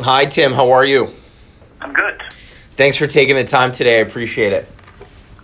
Hi, Tim. How are you? I'm good. Thanks for taking the time today. I appreciate it.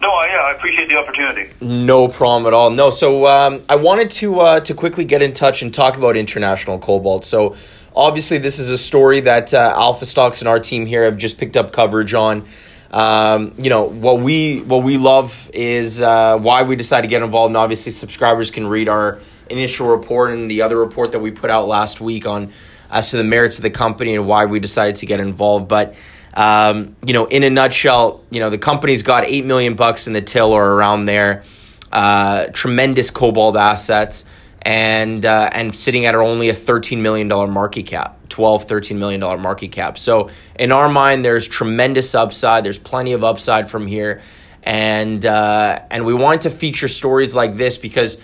No, yeah, I appreciate the opportunity. No problem at all. No, so um, I wanted to uh, to quickly get in touch and talk about international cobalt. So obviously, this is a story that uh, Alpha Stocks and our team here have just picked up coverage on. Um, you know what we what we love is uh, why we decided to get involved, and obviously subscribers can read our initial report and the other report that we put out last week on as to the merits of the company and why we decided to get involved. But um, you know, in a nutshell, you know the company's got eight million bucks in the till or around there. Uh, tremendous cobalt assets and uh, and sitting at only a $13 million market cap 12 $13 million market cap so in our mind there's tremendous upside there's plenty of upside from here and uh, and we wanted to feature stories like this because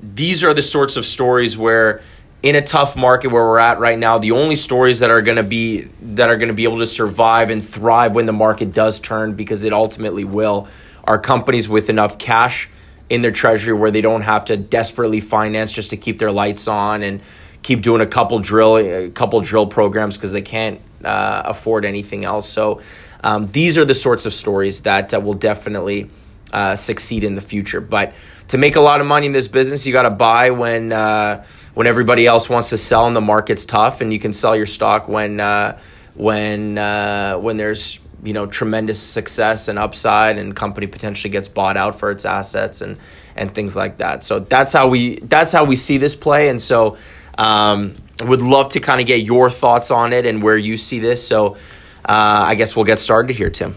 these are the sorts of stories where in a tough market where we're at right now the only stories that are going to be that are going to be able to survive and thrive when the market does turn because it ultimately will are companies with enough cash in their treasury where they don't have to desperately finance just to keep their lights on and keep doing a couple drill a couple drill programs because they can't uh, afford anything else. So um, these are the sorts of stories that uh, will definitely uh, succeed in the future. But to make a lot of money in this business, you got to buy when uh, when everybody else wants to sell and the market's tough, and you can sell your stock when uh, when uh, when there's you know tremendous success and upside and company potentially gets bought out for its assets and and things like that. So that's how we that's how we see this play. And so um, would love to kind of get your thoughts on it and where you see this. So uh, i guess we'll get started here tim.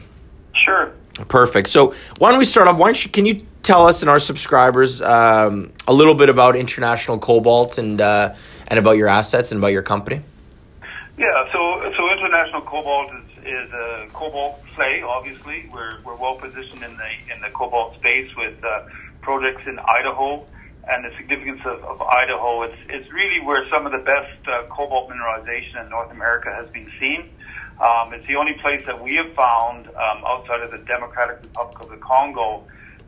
Sure. perfect. So why don't we start off? Why don't you can you tell us and our subscribers um, a little bit about international cobalt and uh, and about your assets and about your company Yeah, so so International Cobalt is, is a cobalt play. Obviously, we're we're well positioned in the in the cobalt space with uh, projects in Idaho, and the significance of, of Idaho. It's it's really where some of the best uh, cobalt mineralization in North America has been seen. Um, it's the only place that we have found um, outside of the Democratic Republic of the Congo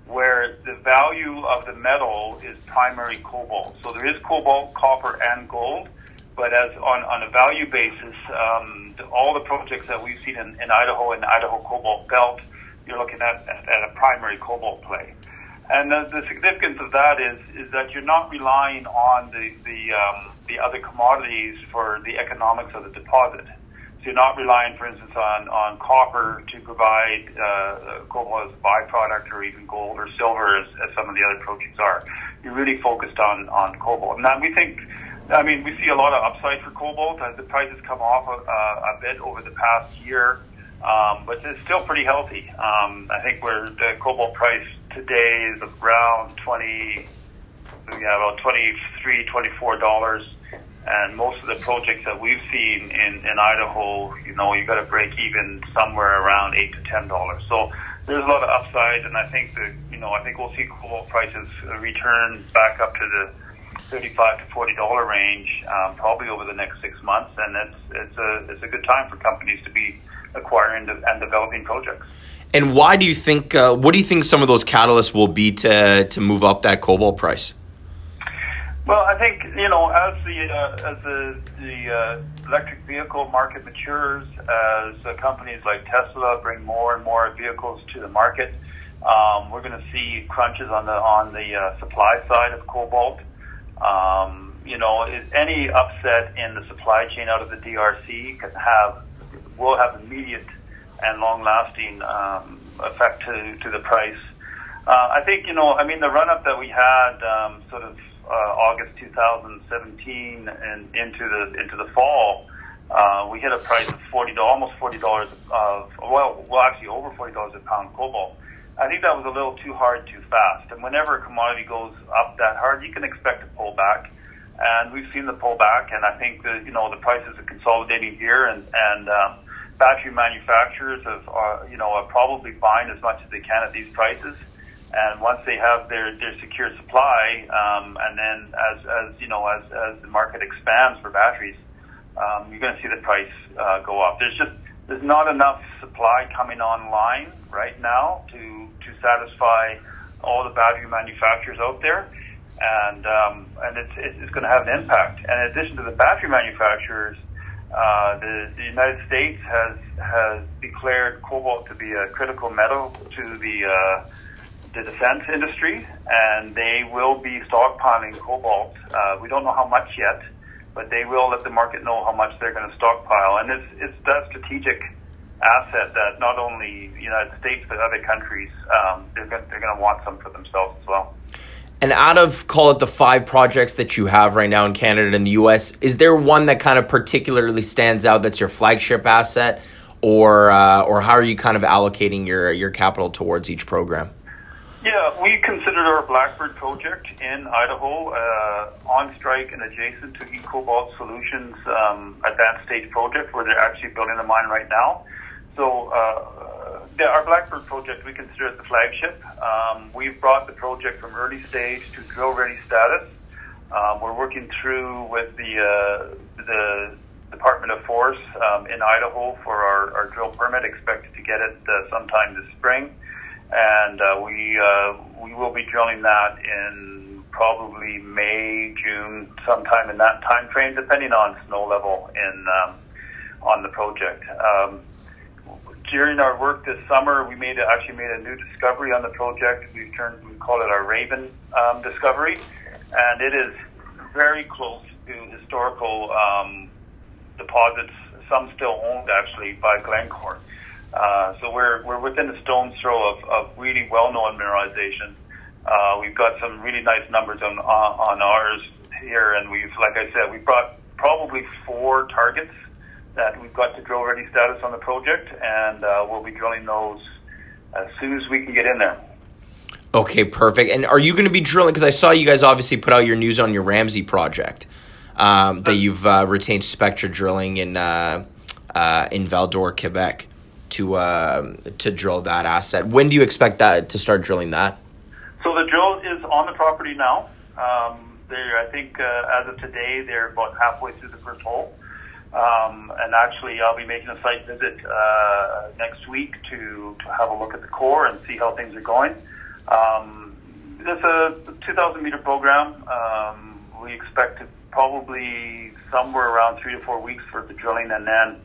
where the value of the metal is primary cobalt. So there is cobalt, copper, and gold but as on, on a value basis, um, the, all the projects that we've seen in, in Idaho and Idaho Cobalt Belt, you're looking at, at, at a primary cobalt play. And the, the significance of that is is that you're not relying on the the, um, the other commodities for the economics of the deposit. You're not relying, for instance, on, on copper to provide uh, cobalt as a byproduct, or even gold or silver, as, as some of the other projects are. You're really focused on on cobalt. Now we think I mean, we see a lot of upside for cobalt as the prices come off a, a bit over the past year, um, but it's still pretty healthy. Um, I think where the cobalt price today is around 20, yeah, about 23 $24. And most of the projects that we've seen in, in Idaho, you know, you got to break even somewhere around 8 to $10. So there's a lot of upside, and I think that, you know, I think we'll see cobalt prices return back up to the thirty-five to forty dollar range, um, probably over the next six months, and it's it's a it's a good time for companies to be acquiring and developing projects. And why do you think? Uh, what do you think some of those catalysts will be to to move up that cobalt price? Well, I think you know as the uh, as the the uh, electric vehicle market matures, as uh, companies like Tesla bring more and more vehicles to the market, um, we're going to see crunches on the on the uh, supply side of cobalt. Um, you know, any upset in the supply chain out of the DRC can have will have immediate and long-lasting um, effect to, to the price. Uh, I think you know, I mean, the run-up that we had um, sort of uh, August 2017 and into the into the fall, uh, we hit a price of forty almost forty dollars of well, well, actually over forty dollars a pound cobalt. I think that was a little too hard, too fast. And whenever a commodity goes up that hard, you can expect a pullback. And we've seen the pullback, and I think that you know the prices are consolidating here, and and um, battery manufacturers have are you know are probably buying as much as they can at these prices. And once they have their, their secure supply, um, and then as, as you know as, as the market expands for batteries, um, you're going to see the price uh, go up. There's just there's not enough supply coming online right now to to satisfy all the battery manufacturers out there, and um, and it's it's going to have an impact. And in addition to the battery manufacturers, Uh, the, the United States has has declared cobalt to be a critical metal to the uh, the defense industry, and they will be stockpiling cobalt. Uh, we don't know how much yet, but they will let the market know how much they're going to stockpile, and it's it's that strategic asset that not only the United States but other countries um, they're going they're going to want some for themselves as well. And out of call it the five projects that you have right now in Canada and the US, is there one that kind of particularly stands out that's your flagship asset, or uh, or how are you kind of allocating your your capital towards each program? Yeah, we considered our Blackbird project in Idaho uh, on strike and adjacent to eCobalt Solutions um, advanced stage project where they're actually building a mine right now. So uh, the, our Blackbird project, we consider it the flagship. Um, we've brought the project from early stage to drill ready status. Um, we're working through with the uh, the Department of Forest um, in Idaho for our, our drill permit, expected to get it uh, sometime this spring, and uh, we uh, we will be drilling that in probably May, June, sometime in that time frame, depending on snow level in um, on the project. Um, during our work this summer, we made actually made a new discovery on the project. We've turned we call it our Raven um, discovery, and it is very close to historical um, deposits. Some still owned actually by Glencore. Uh, so we're we're within a stone's throw of, of really well-known mineralization. Uh, we've got some really nice numbers on on ours here, and we've like I said, we've brought probably four targets that we've got to drill ready status on the project, and uh, we'll be drilling those as soon as we can get in there. Okay, perfect. And are you going to be drilling? Because I saw you guys obviously put out your news on your Ramsey project um, that you've uh, retained Spectra Drilling in uh, uh, in Val-d'Or, Quebec, to um, to drill that asset. When do you expect that to start drilling that? So the drill is on the property now. Um, I think uh, as of today, they're about halfway through the first hole. Um, and actually, I'll be making a site visit uh, next week to, to have a look at the core and see how things are going. Um, it's a 2,000 meter program. Um, we expect to probably somewhere around three to four weeks for the drilling, and then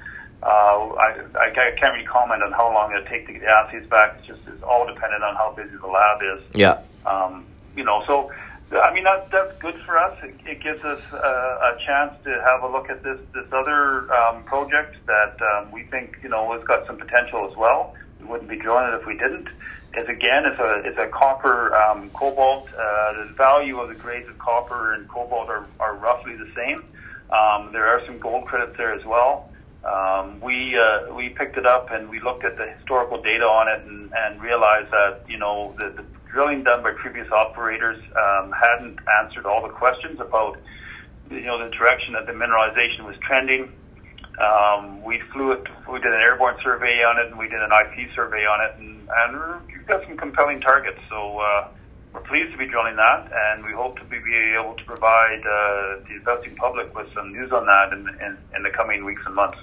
uh, I, I can't really comment on how long it'll take to get the assays back. It's just it's all dependent on how busy the lab is. Yeah. Um, you know, so I mean, that, that's good for us. It, it gives us a, a chance to have a look at this, this other um, project that um, we think, you know, has got some potential as well. We wouldn't be drilling it if we didn't. It's again, it's a, it's a copper um, cobalt. Uh, the value of the grades of copper and cobalt are, are roughly the same. Um, there are some gold credits there as well. Um, we uh, we picked it up and we looked at the historical data on it and, and realized that you know the, the drilling done by previous operators um, hadn't answered all the questions about you know the direction that the mineralization was trending. Um, we flew it. We did an airborne survey on it, and we did an IP survey on it, and, and we've got some compelling targets. So uh, we're pleased to be drilling that, and we hope to be, able to provide uh, the investing public with some news on that in, in, in the coming weeks and months.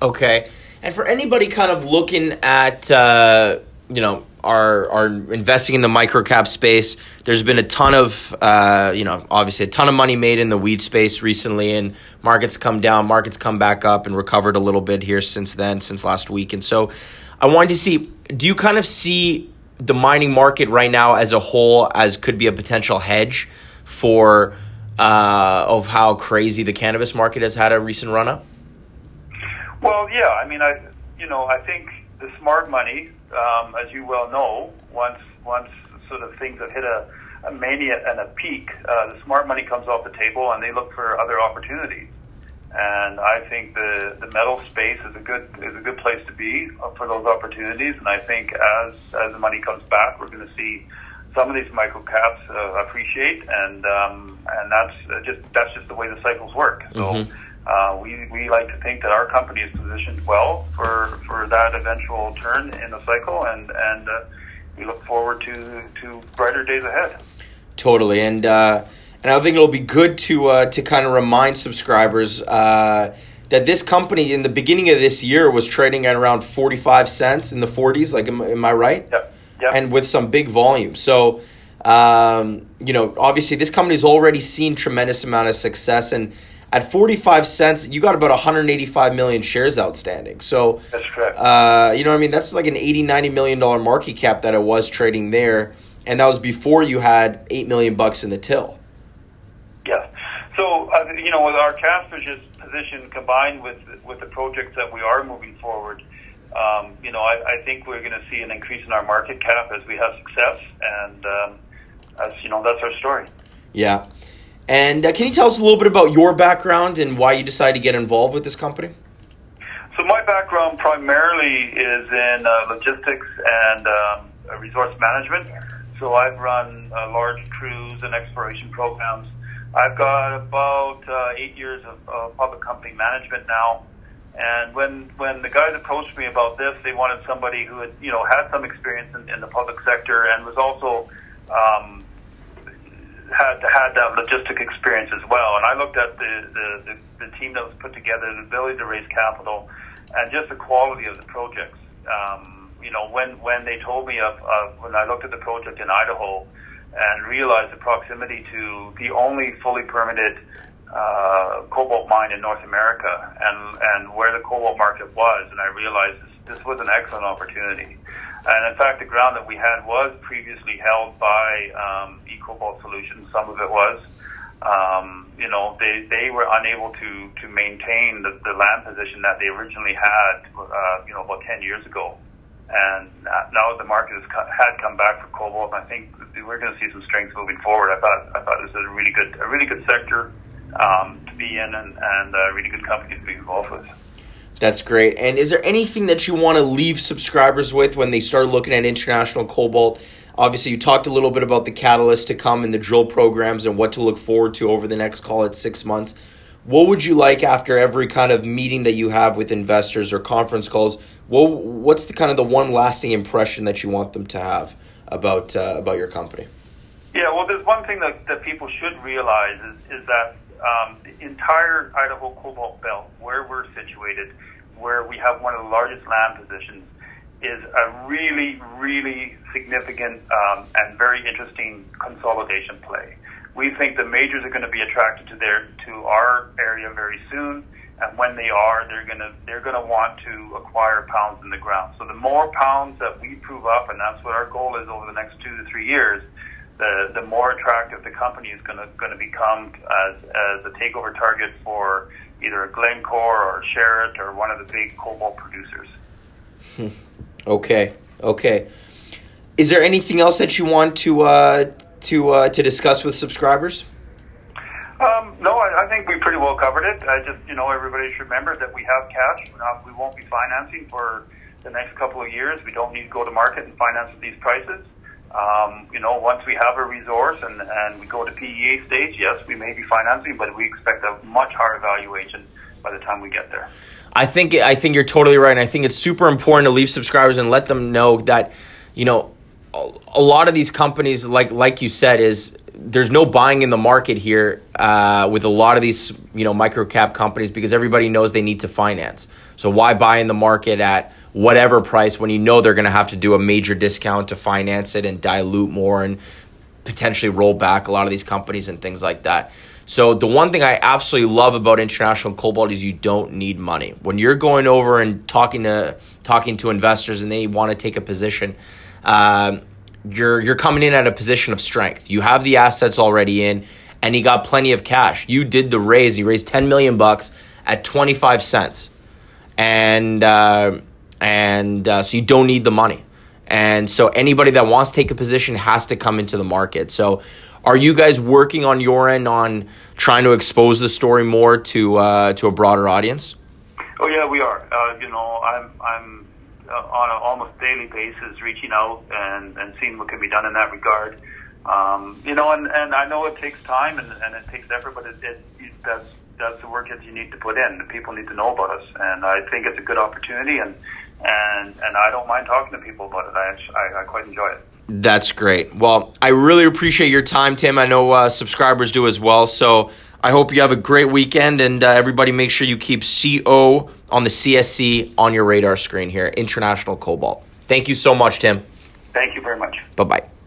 Okay, and for anybody kind of looking at uh, you know are are investing in the microcap space. There's been a ton of uh, you know obviously a ton of money made in the weed space recently, and markets come down, markets come back up, and recovered a little bit here since then, since last week. And so, I wanted to see, do you kind of see the mining market right now as a whole as could be a potential hedge for uh, of how crazy the cannabis market has had a recent run up? Well, yeah, I mean, I you know I think the smart money um, as you well know, once once sort of things have hit a, a mania and a peak, uh, the smart money comes off the table and they look for other opportunities. And I think the, the metal space is a good is a good place to be for those opportunities. And I think as as the money comes back, we're going to see some of these micro caps uh, appreciate, and um, and that's just that's just the way the cycles work. So. Mm-hmm uh, we, we like to think that our company is positioned well for, for that eventual turn in the cycle, and, and uh, we look forward to, to brighter days ahead. Totally. And, uh, and I think it'll be good to, uh, to kind of remind subscribers uh, that this company in the beginning of this year was trading at around 45 cents in the 40s. Like, am, am I right? Yep. Yep. And with some big volume. So, um, you know, obviously this company's already seen tremendous amount of success and at 45 cents, you got about 185 million shares outstanding. So That's correct. Uh, you know what I mean? That's like an 80, 90 million dollar market cap that it was trading there. And that was before you had 8 million bucks in the till. Yeah. So, uh, you know, with our cash position combined with with the projects that we are moving forward, um, you know, I, I think we're going to see an increase in our market cap as we have success, and um, as you know, that's our story. Yeah. And uh, can you tell us a little bit about your background and why you decided to get involved with this company? So my background primarily is in uh, logistics and um, resource management. So I've run uh, large crews and exploration programs. I've got about uh, eight years of public company management now. And when when the guys approached me about this, they wanted somebody who had you know had some experience in, in the public sector and was also um, had had that logistic experience as well. And I looked at the, the, the, the team that was put together, the ability to raise capital, and just the quality of the projects. Um, you know, when when they told me of, of when I looked at the project in Idaho and realized the proximity to the only fully permitted uh, cobalt mine in North America and and where the cobalt market was, and I realized this, this was an excellent opportunity. And in fact, the ground that we had was previously held by um, eCobalt Solutions. Some of it was. Um, you know, they, they were unable to, to maintain the, the land position that they originally had, uh, you know, about 10 years ago. And now the market has had come back for cobalt, and I think we're going to see some strength moving forward. I thought I thought this is a really good a really good sector um, to be in, and, and a really good company to be involved with. That's great. And is there anything that you want to leave subscribers with when they start looking at international cobalt? Obviously, you talked a little bit about the catalyst to come and the drill programs and what to look forward to over the next, call it six months. What would you like after every kind of meeting that you have with investors or conference calls? What, what's the kind of the one lasting impression that you want them to have about uh, about your company? Yeah, well, there's one thing that, that people should realize is, is that um, the entire Idaho Cobalt Belt, where we're situated, where we have one of the largest land positions, is a really, really significant um, and very interesting consolidation play. We think the majors are going to be attracted to their to our area very soon, and when they are, they're going to they're going to want to acquire pounds in the ground. So the more pounds that we prove up, and that's what our goal is over the next two to three years, the the more attractive the company is going to going to become as as a takeover target for either Glencore or Sherritt or one of the big cobalt producers. okay, okay. Is there anything else that you want to uh, to uh, to discuss with subscribers? Um, no, I, I, think we pretty well covered it. I just, you know, everybody should remember that we have cash. Not, we won't be financing for the next couple of years. We don't need to go to market and finance at these prices. Um, you know, once we have a resource and, and we go to PEA stage, yes, we may be financing, but we expect a much higher valuation by the time we get there. I think I think you're totally right, and I think it's super important to leave subscribers and let them know that, you know, a lot of these companies, like like you said, is there's no buying in the market here uh, with a lot of these you know micro cap companies because everybody knows they need to finance. So why buy in the market at whatever price when you know they're going to have to do a major discount to finance it and dilute more and potentially roll back a lot of these companies and things like that. So the one thing I absolutely love about international cobalt is you don't need money. When you're going over and talking to talking to investors and they want to take a position, um, you're you're coming in at a position of strength. You have the assets already in, and you got plenty of cash. You did the raise. You raised ten million bucks at twenty five cents, and uh, and uh, so you don't need the money. And so anybody that wants to take a position has to come into the market. So are you guys working on your end on trying to expose the story more to uh, to a broader audience? Oh yeah, we are. Uh, you know, I'm I'm uh, on an almost daily basis reaching out and, and seeing what can be done in that regard. Um, you know, and, and I know it takes time and, and it takes effort, but it, it, it that's that's the work that you need to put in. The people need to know about us, and I think it's a good opportunity, and and and I don't mind talking to people about it. I I, I quite enjoy it. That's great. Well, I really appreciate your time, Tim. I know uh, subscribers do as well. So I hope you have a great weekend, and uh, everybody make sure you keep CO on the CSE on your radar screen here, International Cobalt. Thank you so much, Tim. Thank you very much. Bye bye.